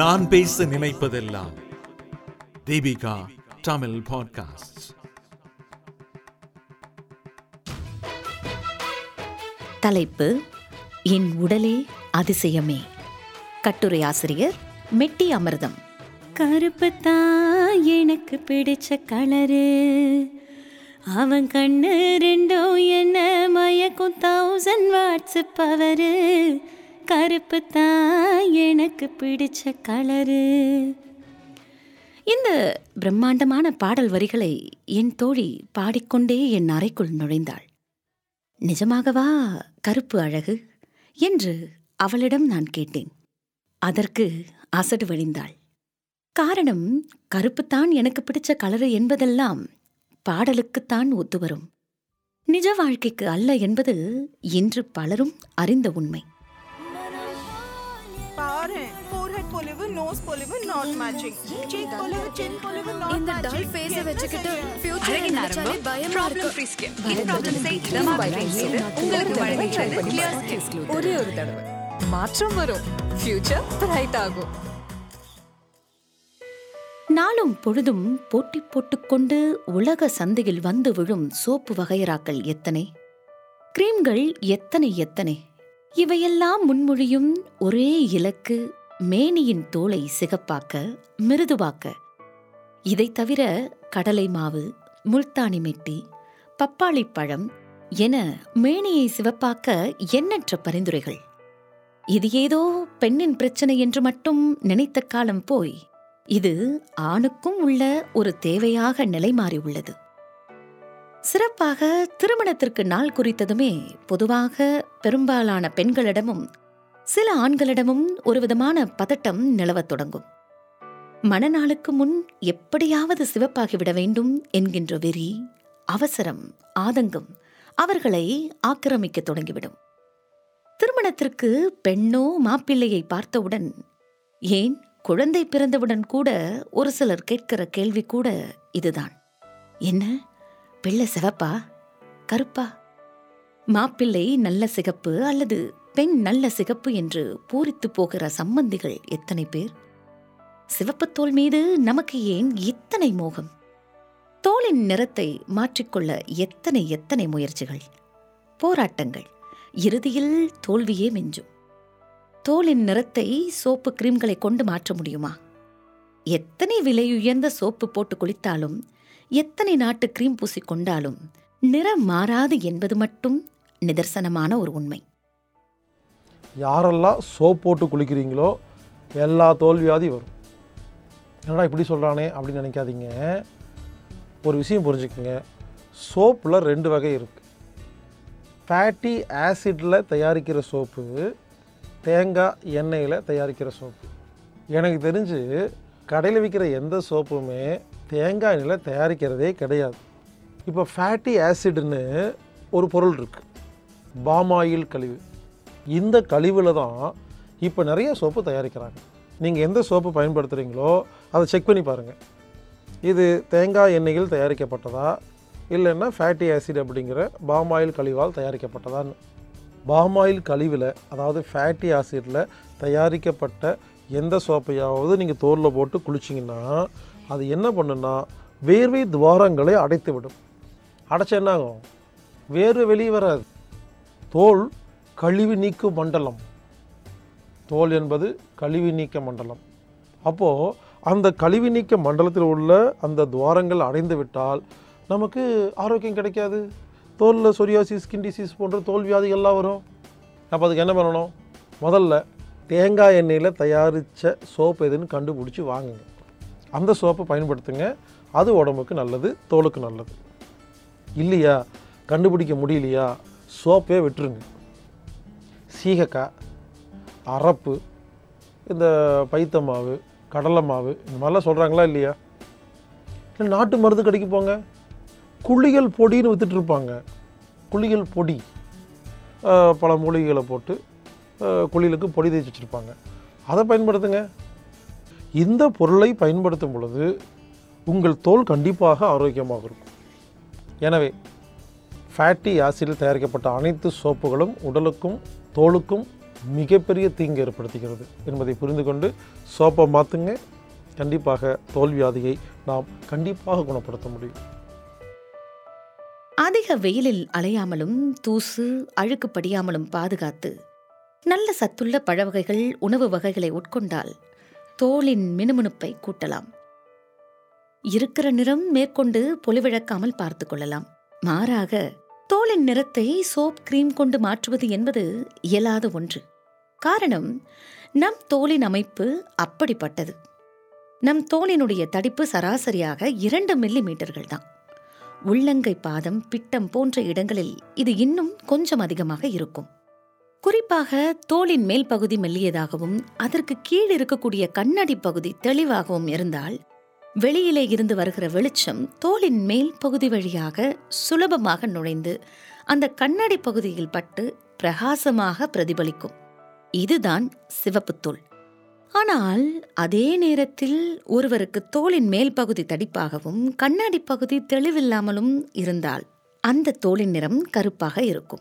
நான் பேச நினைப்பதெல்லாம் தீபிகா தமிழ் பாட்காஸ்ட் தலைப்பு என் உடலே அதிசயமே. கட்டுரை ஆசிரியர் மெட்டி அமிர்தம். கருப்பு தான் எனக்கு பிடிச்ச கலரு அவன் கண்ணு ரெண்டும் என்ன மயக்கும் தௌசண்ட் வாட்ஸ் பவரு கருப்பு தான் எனக்கு பிடிச்ச கலரு. இந்த பிரம்மாண்டமான பாடல் வரிகளை என் தோழி பாடிக்கொண்டே என் அறைக்குள் நுழைந்தாள். நிஜமாகவா கருப்பு அழகு? என்று அவளிடம் நான் கேட்டேன். அதற்கு அசடு வழிந்தாள். காரணம் கருப்புத்தான் எனக்கு பிடிச்ச கலரு என்பதெல்லாம் பாடலுக்குத்தான் ஒத்துவரும் நிஜ வாழ்க்கைக்கு அல்ல என்பது இன்று பலரும் அறிந்த உண்மை. பாரு forehead பொலிவு நோஸ் பொலிவு நாட் மேட்சிங் cheek பொலிவு chin பொலிவு நாட் இந்த டல் ஃபேஸ வச்சுக்கிட்டு ஃபியூச்சர் நினைச்சாலே பயமா இருக்கு உங்களுக்கு வழங்குகிறது clear skin. ஒரே ஒரு தடவை மாற்றம் வரும் ஃபியூச்சர் பிரைட் ஆகும் நாளும் பொழுதும் போட்டி போட்டுக்கொண்டு உலக சந்தையில் வந்து விழும் சோப்பு வகையறாக்கள் எத்தனை கிரீம்கள் எத்தனை எத்தனை இவையெல்லாம் முன்மொழியும் ஒரே இலக்கு மேனியின் தோலை சிகப்பாக்க மிருதுவாக்க. இதைத் தவிர கடலை மாவு முல்தானி மெட்டி பப்பாளி பழம் என மேனியை சிவப்பாக்க எண்ணற்ற பரிந்துரைகள். இது ஏதோ பெண்ணின் பிரச்சனை என்று மட்டும் நினைத்த காலம் போய் இது ஆணுக்கும் உள்ள ஒரு தேவையாக நிலைமாறி உள்ளது. சிறப்பாக திருமணத்திற்கு நாள் குறித்ததுமே பொதுவாக பெரும்பாலான பெண்களிடமும் சில ஆண்களிடமும் ஒரு விதமான பதட்டம் நிலவத் தொடங்கும். மணநாளுக்கு முன் எப்படியாவது சிவப்பாகிவிட வேண்டும் என்கின்ற வெறி அவசரம் ஆதங்கம் அவர்களை ஆக்கிரமிக்கத் தொடங்கிவிடும். திருமணத்திற்கு பெண்ணோ மாப்பிள்ளையை பார்த்தவுடன் ஏன் குழந்தை பிறந்தவுடன் கூட ஒரு சிலர் கேட்கிற கேள்வி கூட இதுதான். என்ன? பிள்ளை சிவப்பா? கருப்பா? மாப்பிள்ளை நல்ல சிகப்பு அல்லது பெண் நல்ல சிகப்பு என்று பூரித்து போகிற சம்பந்திகள் எத்தனை பேர்? சிவப்பு தோல் மீது நமக்கு ஏன் இத்தனை மோகம்? தோளின் நிறத்தை மாற்றிக்கொள்ள எத்தனை எத்தனை முயற்சிகள்? போராட்டங்கள். இறுதியில் தோல்வியே மிஞ்சும். தோலின் நிறத்தை சோப்பு கிரீம்களை கொண்டு மாற்ற முடியுமா? எத்தனை விலையுயர்ந்த சோப்பு போட்டு குளித்தாலும் எத்தனை நாட்டு கிரீம் பூசி கொண்டாலும் நிறம் மாறாது என்பது மட்டும் நிதர்சனமான ஒரு உண்மை. யாரெல்லாம் சோப் போட்டு குளிக்கிறீங்களோ எல்லா தோல்வியாதி வரும். என்னடா இப்படி சொல்கிறானே அப்படின்னு நினைக்காதீங்க. ஒரு விஷயம் புரிஞ்சுக்கோங்க. சோப்பில் ரெண்டு வகை இருக்குது ஃபேட்டி ஆசிட்டில் தயாரிக்கிற சோப்பு தேங்காய் எண்ணெயில் தயாரிக்கிற சோப்பு. எனக்கு தெரிஞ்சு கடையில் விற்கிற எந்த சோப்புமே தேங்காய் எண்ணெயில் தயாரிக்கிறதே கிடையாது. இப்போ ஃபேட்டி ஆசிட்னு ஒரு பொருள் இருக்குது பாமாயில் கழிவு. இந்த கழிவில் தான் இப்போ நிறைய சோப்பு தயாரிக்கிறாங்க. நீங்கள் எந்த சோப்பு பயன்படுத்துகிறீங்களோ அதை செக் பண்ணி பாருங்கள் இது தேங்காய் எண்ணெயில் தயாரிக்கப்பட்டதா? இல்லைன்னா ஃபேட்டி ஆசிட் அப்படிங்கிற பாமாயில் கழிவால் தயாரிக்கப்பட்டதான்னு. பாமாயில் கழிவில் அதாவது ஃபேட்டி ஆசிடில் தயாரிக்கப்பட்ட எந்த சோப்பையாவது நீங்கள் தோலில் போட்டு குளிச்சிங்கன்னா அது என்ன பண்ணுன்னா வேர்வை துவாரங்களை அடைத்து விடும் அடைச்சா என்னாகும்? வேர்வை வெளியே வராது. தோல் கழிவு நீக்கும் மண்டலம். தோல் என்பது கழிவு நீக்க மண்டலம். அப்போது அந்த கழிவு நீக்க மண்டலத்தில் உள்ள அந்த துவாரங்கள் அடைந்து விட்டால் நமக்கு ஆரோக்கியம் கிடைக்காது. தோலில் சொரியாசிஸ் ஸ்கின் டிசீஸ் போன்ற தோல் வியாதிகள்லாம் வரும். அப்போ அதுக்கு என்ன பண்ணணும்? முதல்ல தேங்காய் எண்ணெயில் தயாரித்த சோப்பு எதுன்னு கண்டுபிடிச்சி வாங்குங்க. அந்த சோப்பை பயன்படுத்துங்க. அது உடம்புக்கு நல்லது தோலுக்கு நல்லது. இல்லையா? கண்டுபிடிக்க முடியலையா? சோப்பே விட்டுருங்க. சீகக்காய் அரப்பு இந்த பைத்த மாவு கடலை மாவு இந்த மாதிரிலாம் சொல்கிறாங்களா இல்லையா? இல்லை நாட்டு மருந்து கடைக்கு போங்க. குழிகள் பொடின்னு விற்றுட்ருப்பாங்க குழிகள் பொடி. பல மூலிகைகளை போட்டு குளியலுக்கு பொடி தேய்ச்சி வச்சுருப்பாங்க. அதை பயன்படுத்துங்க. இந்த பொருளை பயன்படுத்தும் பொழுது உங்கள் தோல் கண்டிப்பாக ஆரோக்கியமாக இருக்கும். எனவே ஃபேட்டி ஆசிடில் தயாரிக்கப்பட்ட அனைத்து சோப்புகளும் உடலுக்கும் தோலுக்கும் மிகப்பெரிய தீங்கு ஏற்படுத்துகிறது என்பதை புரிந்து கொண்டு சோப்பை மாற்றுங்க கண்டிப்பாக தோல் வியாதியை நாம் கண்டிப்பாக குணப்படுத்த முடியும். அதிக வெயிலில் அலையாமலும் தூசு அழுக்கு படியாமலும் பாதுகாத்து நல்ல சத்துள்ள பழவகைகள் உணவு வகைகளை உட்கொண்டால் தோலின் மினுமினுப்பை கூட்டலாம். இருக்கிற நிறம் மேற்கொண்டு பொலிவிழக்காமல் பார்த்து கொள்ளலாம். மாறாக தோலின் நிறத்தை சோப் கிரீம் கொண்டு மாற்றுவது என்பது இயலாத ஒன்று. காரணம் நம் தோலின் அமைப்பு அப்படிப்பட்டது. நம் தோலினுடைய தடிப்பு சராசரியாக இரண்டு மில்லி மீட்டர்கள் தான். உள்ளங்கை பாதம் பிட்டம் போன்ற இடங்களில் இது இன்னும் கொஞ்சம் அதிகமாக இருக்கும். குறிப்பாக தோலின் மேல் பகுதி மெல்லியதாகவும் அதற்கு கீழ் இருக்கக்கூடிய கண்ணாடி பகுதி தெளிவாகவும் இருந்தால் வெளியிலே இருந்து வருகிற வெளிச்சம் தோலின் மேல் பகுதி வழியாக சுலபமாக நுழைந்து அந்த கண்ணாடி பகுதியில் பட்டு பிரகாசமாக பிரதிபலிக்கும். இதுதான் சிவப்புத்தூள் ஆனால் அதே நேரத்தில் ஒருவருக்கு தோலின் மேல் பகுதி தடிப்பாகவும் கண்ணாடி பகுதி தெளிவில்லாமலும் இருந்தால் அந்த தோலின் நிறம் கருப்பாக இருக்கும்.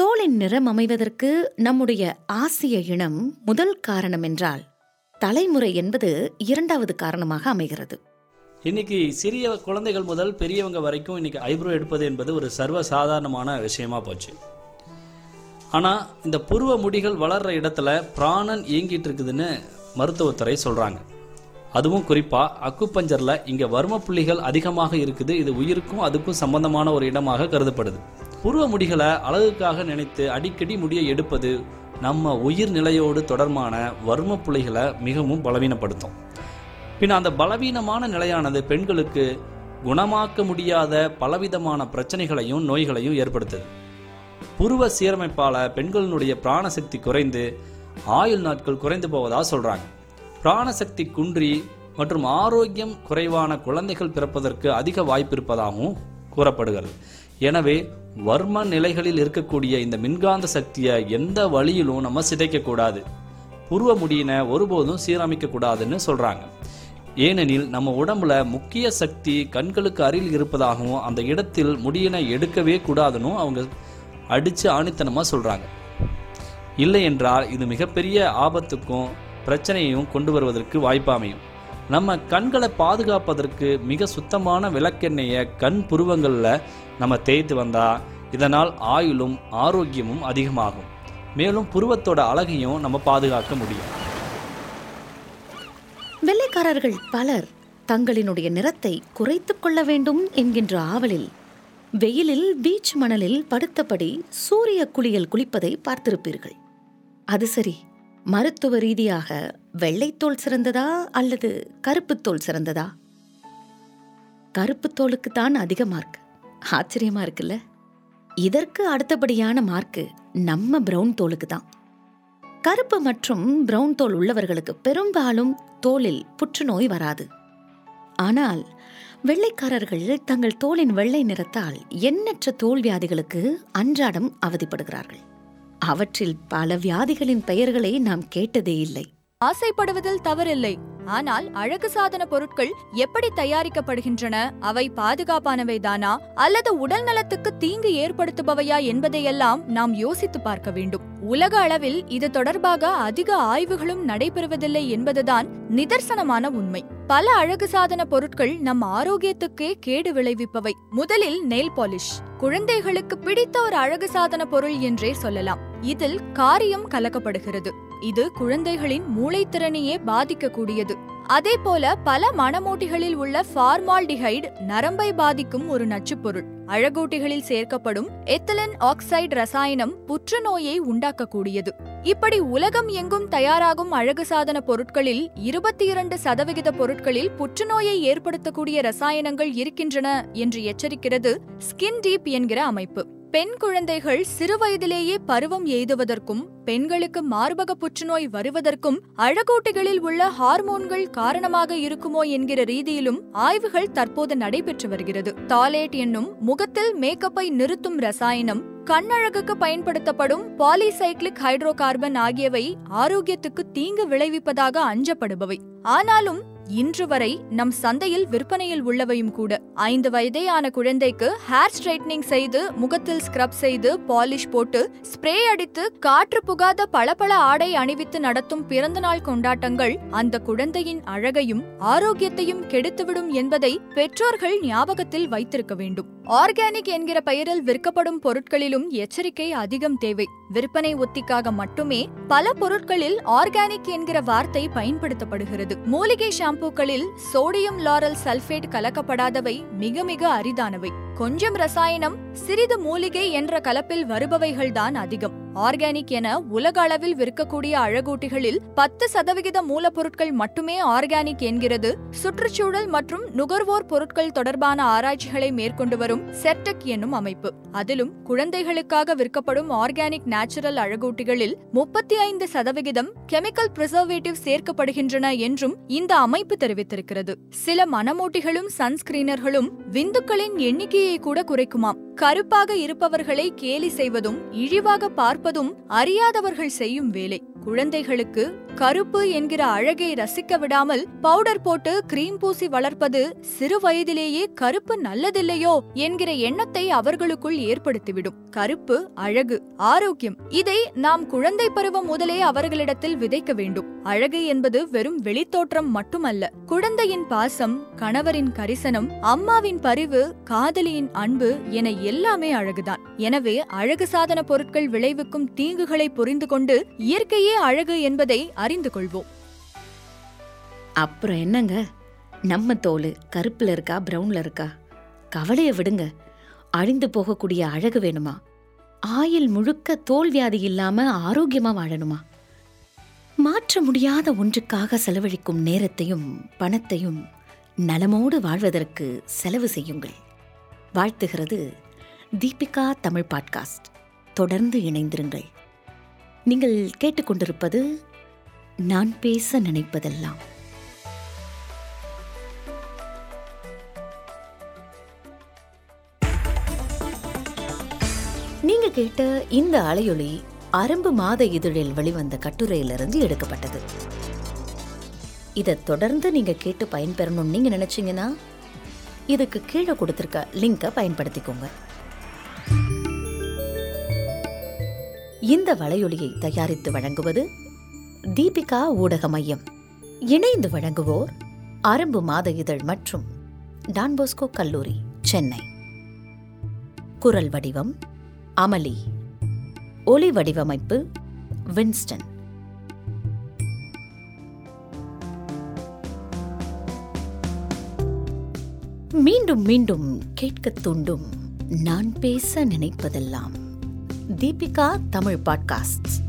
தோலின் நிறம் அமைவதற்கு நம்முடைய ஆசிய இனம் முதல் காரணம் என்றால் தலைமுறை என்பது இரண்டாவது காரணமாக அமைகிறது. இன்னைக்கு சிறிய குழந்தைகள் முதல் பெரியவங்க வரைக்கும் இன்னைக்கு ஐப்ரோ எடுப்பது என்பது ஒரு சர்வ சாதாரணமான விஷயமா போச்சு. ஆனால் இந்த புருவ முடிகள் வளர்ற இடத்துல பிராணன் இயங்கிட்டு இருக்குதுன்னு மருத்துவத்துறை சொல்கிறாங்க அதுவும் குறிப்பாக அக்குப்பஞ்சரில் இங்கே வர்ம புள்ளிகள் அதிகமாக இருக்குது இது உயிருக்கும் அதுக்கும் சம்பந்தமான ஒரு இடமாக கருதப்படுது. புருவ முடிகளை அழகுக்காக நினைத்து அடிக்கடி முடியை எடுப்பது நம்ம உயிர் நிலையோடு தொடர்பான வர்ம புள்ளிகளை மிகவும் பலவீனப்படுத்தும். பின் அந்த பலவீனமான நிலையானது பெண்களுக்கு குணமாக்க முடியாத பலவிதமான பிரச்சனைகளையும் நோய்களையும் ஏற்படுத்துது. புருவ சீரமைப்பால் பெண்களினுடைய பிராணசக்தி குறைந்து ஆயுள் நாட்கள் குறைந்து போவதாக சொல்கிறாங்க பிராணசக்தி குன்றி மற்றும் ஆரோக்கியம் குறைவான குழந்தைகள் பிறப்பதற்கு அதிக வாய்ப்பு இருப்பதாகவும் கூறப்படுகிறது. எனவே வர்ம நிலைகளில் இருக்கக்கூடிய இந்த மின்காந்த சக்தியை எந்த வழியிலும் நம்ம சிதைக்கக்கூடாது. புருவ முடியினை ஒருபோதும் சீரமைக்க கூடாதுன்னு சொல்கிறாங்க ஏனெனில் நம்ம உடம்புல முக்கிய சக்தி கண்களுக்கு அருகில் இருப்பதாகவும் அந்த இடத்தில் முடியினை எடுக்கவே கூடாதுன்னு அவங்க அடித்து ஆணித்தனமாக சொல்கிறாங்க இல்லை என்றால் இது மிகப்பெரிய ஆபத்துக்கும் பிரச்சனையையும் கொண்டு வருவதற்கு வாய்ப்பு அமையும். நம்ம கண்களை பாதுகாப்பதற்கு மிக சுத்தமான விளக்கெண்ணெயை கண் புருவங்களில் நம்ம தேய்த்து வந்தால் இதனால் ஆயுளும் ஆரோக்கியமும் அதிகமாகும். மேலும் புருவத்தோட அழகையும் நம்ம பாதுகாக்க முடியும். வெள்ளைக்காரர்கள் பலர் தங்களினுடைய நிறத்தை குறைத்துக் கொள்ள வேண்டும் என்கின்ற ஆவலில் வெயிலில் பீச் மணலில் படுத்தபடி சூரிய குளியல் குளிப்பதை பார்த்திருப்பீர்கள். அது சரி மருத்துவ ரீதியாக வெள்ளைத்தோல் சிறந்ததா அல்லது கருப்புத்தோல் சிறந்ததா? கருப்புத்தோலுக்கு தான் அதிக மார்க். ஆச்சரியமா இருக்குல்ல? இதற்கு அடுத்தபடியான மார்க்கு நம்ம பிரவுன் தோலுக்கு தான் கருப்பு மற்றும் பிரவுன் தோல் உள்ளவர்களுக்கு பெரும்பாலும் தோலில் புற்றுநோய் வராது. ஆனால் வெள்ளைக்காரர்கள் தங்கள் தோலின் வெள்ளை நிறத்தால் எண்ணற்ற தோல் வியாதிகளுக்கு அன்றாடம் அவதிப்படுகிறார்கள். அவற்றில் பல வியாதிகளின் பெயர்களை நாம் கேட்டதே இல்லை. ஆசைப்படுவதில் தவறில்லை. ஆனால் அழகு சாதன பொருட்கள் எப்படி தயாரிக்கப்படுகின்றன? அவை பாதுகாப்பானவைதானா அல்லது உடல் நலத்துக்கு தீங்கு ஏற்படுத்துபவையா என்பதையெல்லாம் நாம் யோசித்து பார்க்க வேண்டும். உலக அளவில் இது தொடர்பாக அதிக ஆய்வுகளும் நடைபெறுவதில்லை என்பதுதான் நிதர்சனமான உண்மை. பல அழகு சாதன பொருட்கள் நம் ஆரோக்கியத்துக்கே கேடு விளைவிப்பவை. முதலில் நெயில் பாலிஷ். குழந்தைகளுக்கு பிடித்த ஒரு அழகு சாதன பொருள் என்றே சொல்லலாம். இதில் காரியம் கலக்கப்படுகிறது. இது குழந்தைகளின் மூளைத்திறனையே பாதிக்கக்கூடியது. அதே போல பல மணமூட்டிகளில் உள்ள ஃபார்மால்டிஹைடு நரம்பை பாதிக்கும் ஒரு நச்சுப்பொருள். அழகூட்டிகளில் சேர்க்கப்படும் எத்தலன் ஆக்சைடு ரசாயனம் புற்றுநோயை உண்டாக்கக்கூடியது. இப்படி உலகம் எங்கும் தயாராகும் அழகு சாதன பொருட்களில் இருபத்தி இரண்டு சதவிகித பொருட்களில் புற்றுநோயை ஏற்படுத்தக்கூடிய ரசாயனங்கள் இருக்கின்றன என்று எச்சரிக்கிறது ஸ்கின் டீப் என்கிற அமைப்பு. பெண் குழந்தைகள் சிறுவயதிலேயே பருவம் எய்துவதற்கும் பெண்களுக்கு மார்பக புற்றுநோய் வருவதற்கும் அழகூட்டிகளில் உள்ள ஹார்மோன்கள் காரணமாக இருக்குமோ என்கிற ரீதியிலும் ஆய்வுகள் தற்போது நடைபெற்று வருகிறது. தாலேட் என்னும் முகத்தில் மேக்கப்பை நிறுத்தும் ரசாயனம் கண்ணழகுக்கு பயன்படுத்தப்படும் பாலிசைக்ளிக் ஹைட்ரோ கார்பன் ஆகியவை ஆரோக்கியத்துக்கு தீங்கு விளைவிப்பதாக அஞ்சப்படுபவை. ஆனாலும் இன்று வரை நம் சந்தையில் விற்பனையில் உள்ளவையும் கூட. ஐந்து வயதேயான குழந்தைக்கு ஹேர் ஸ்ட்ரைட்னிங் செய்து முகத்தில் ஸ்க்ரப் செய்து பாலிஷ் போட்டு ஸ்ப்ரே அடித்து காற்று புகாத பளபள ஆடை அணிவித்து நடத்தும் பிறந்தநாள் கொண்டாட்டங்கள் அந்த குழந்தையின் அழகையும் ஆரோக்கியத்தையும் கெடுத்துவிடும் என்பதை பெற்றோர்கள் ஞாபகத்தில் வைத்திருக்க வேண்டும். ஆர்கானிக் என்கிற பெயரில் விற்கப்படும் பொருட்களிலும் எச்சரிக்கை அதிகம் தேவை. விற்பனை ஒத்திக்காக மட்டுமே பல பொருட்களில் ஆர்கானிக் என்கிற வார்த்தை பயன்படுத்தப்படுகிறது. மூலிகை ஷாம்பூக்களில் சோடியம் லாரல் சல்பேட் கலக்கப்படாதவை மிக மிக அரிதானவை. கொஞ்சம் ரசாயனம் சிறிது மூலிகை என்ற கலப்பில் வருபவைகள்தான் அதிகம். ஆர்கானிக் என உலக அளவில் விற்கக்கூடிய அழகூட்டிகளில் பத்து சதவிகித மூலப்பொருட்கள் மட்டுமே ஆர்கானிக் என்கிறது. சுற்றுச்சூழல் மற்றும் நுகர்வோர் பொருட்கள் தொடர்பான ஆராய்ச்சிகளை மேற்கொண்டு வரும் செர்டெக் என்னும் அமைப்பு. அதிலும் குழந்தைகளுக்காக விற்கப்படும் ஆர்கானிக் நேச்சுரல் அழகூட்டிகளில் முப்பத்தி ஐந்து சதவிகிதம் கெமிக்கல் பிரிசர்வேட்டிவ் சேர்க்கப்படுகின்றன என்றும் இந்த அமைப்பு தெரிவித்திருக்கிறது. சில மனமூட்டிகளும் சன்ஸ்கிரீனர்களும் விந்துக்களின் எண்ணிக்கையை கூட குறைக்குமாம். கருப்பாக இருப்பவர்களை கேலி செய்வதும் இழிவாக பார்ப்பதும் அறியாதவர்கள் செய்யும் வேலை. குழந்தைகளுக்கு கருப்பு என்கிற அழகை ரசிக்க விடாமல் பவுடர் போட்டு கிரீம் பூசி வளர்ப்பது சிறு வயதிலேயே கருப்பு நல்லதில்லையோ என்கிற எண்ணத்தை அவர்களுக்குள் ஏற்படுத்திவிடும். கருப்பு அழகு ஆரோக்கியம் இதை நாம் குழந்தை பருவம் முதலே அவர்களிடத்தில் விதைக்க வேண்டும். அழகு என்பது வெறும் வெளித்தோற்றம் மட்டுமல்ல. குழந்தையின் பாசம் கணவரின் கரிசனம் அம்மாவின் பரிவு காதலியின் அன்பு என எல்லாமே அழகுதான். எனவே அழகு சாதன பொருட்கள் விளைவிக்கும் தீங்குகளை புரிந்து கொண்டு இயற்கையே அழகு என்பதை அறிந்து கொள்வோம். அப்புறம் என்னங்க? நம்ம தோல் கருப்புல இருக்கா ப்ரௌனில் இருக்கா? கவலையை விடுங்க. அழிந்து போகக்கூடிய அழகு வேணுமா? ஆயில் முழுக்க தோல் வியாதி இல்லாம ஆரோக்கியமா வாழணுமா? மாற்ற முடியாத ஒன்றுக்காக செலவழிக்கும் நேரத்தையும் பணத்தையும் நலமோடு வாழ்வதற்கு செலவு செய்யுங்கள். வாழ்த்துகிறது தீபிகா தமிழ் பாட்காஸ்ட். தொடர்ந்து இணைந்திருங்கள். நீங்கள் கேட்டுக்கொண்டிருப்பது நான் பேச நினைப்பதெல்லாம். நீங்க கேட்ட இந்த அலையொலி அரம்பு மாத இதழில் வெளிவந்த கட்டுரையிலிருந்து எடுக்கப்பட்டது. இதை தொடர்ந்து நீங்க கேட்டு பயன்பெறணும்னு நீங்க நினைச்சீங்கன்னா இதுக்கு கீழே கொடுத்துருக்க லிங்கை பயன்படுத்திக்கோங்க. இந்த வலையொலியை தயாரித்து வழங்குவது தீபிகா ஊடக மையம். இணைந்து வழங்குவோர் அரும்பு மாத இதழ் மற்றும் டான்போஸ்கோ கல்லூரி சென்னை. குரல் வடிவம் அமளி. ஒலி வடிவமைப்பு வின்ஸ்டன். மீண்டும் மீண்டும் கேட்க தூண்டும் நான் பேச நினைப்பதெல்லாம் தீபிகா தமிழ் பாட்காஸ்ட்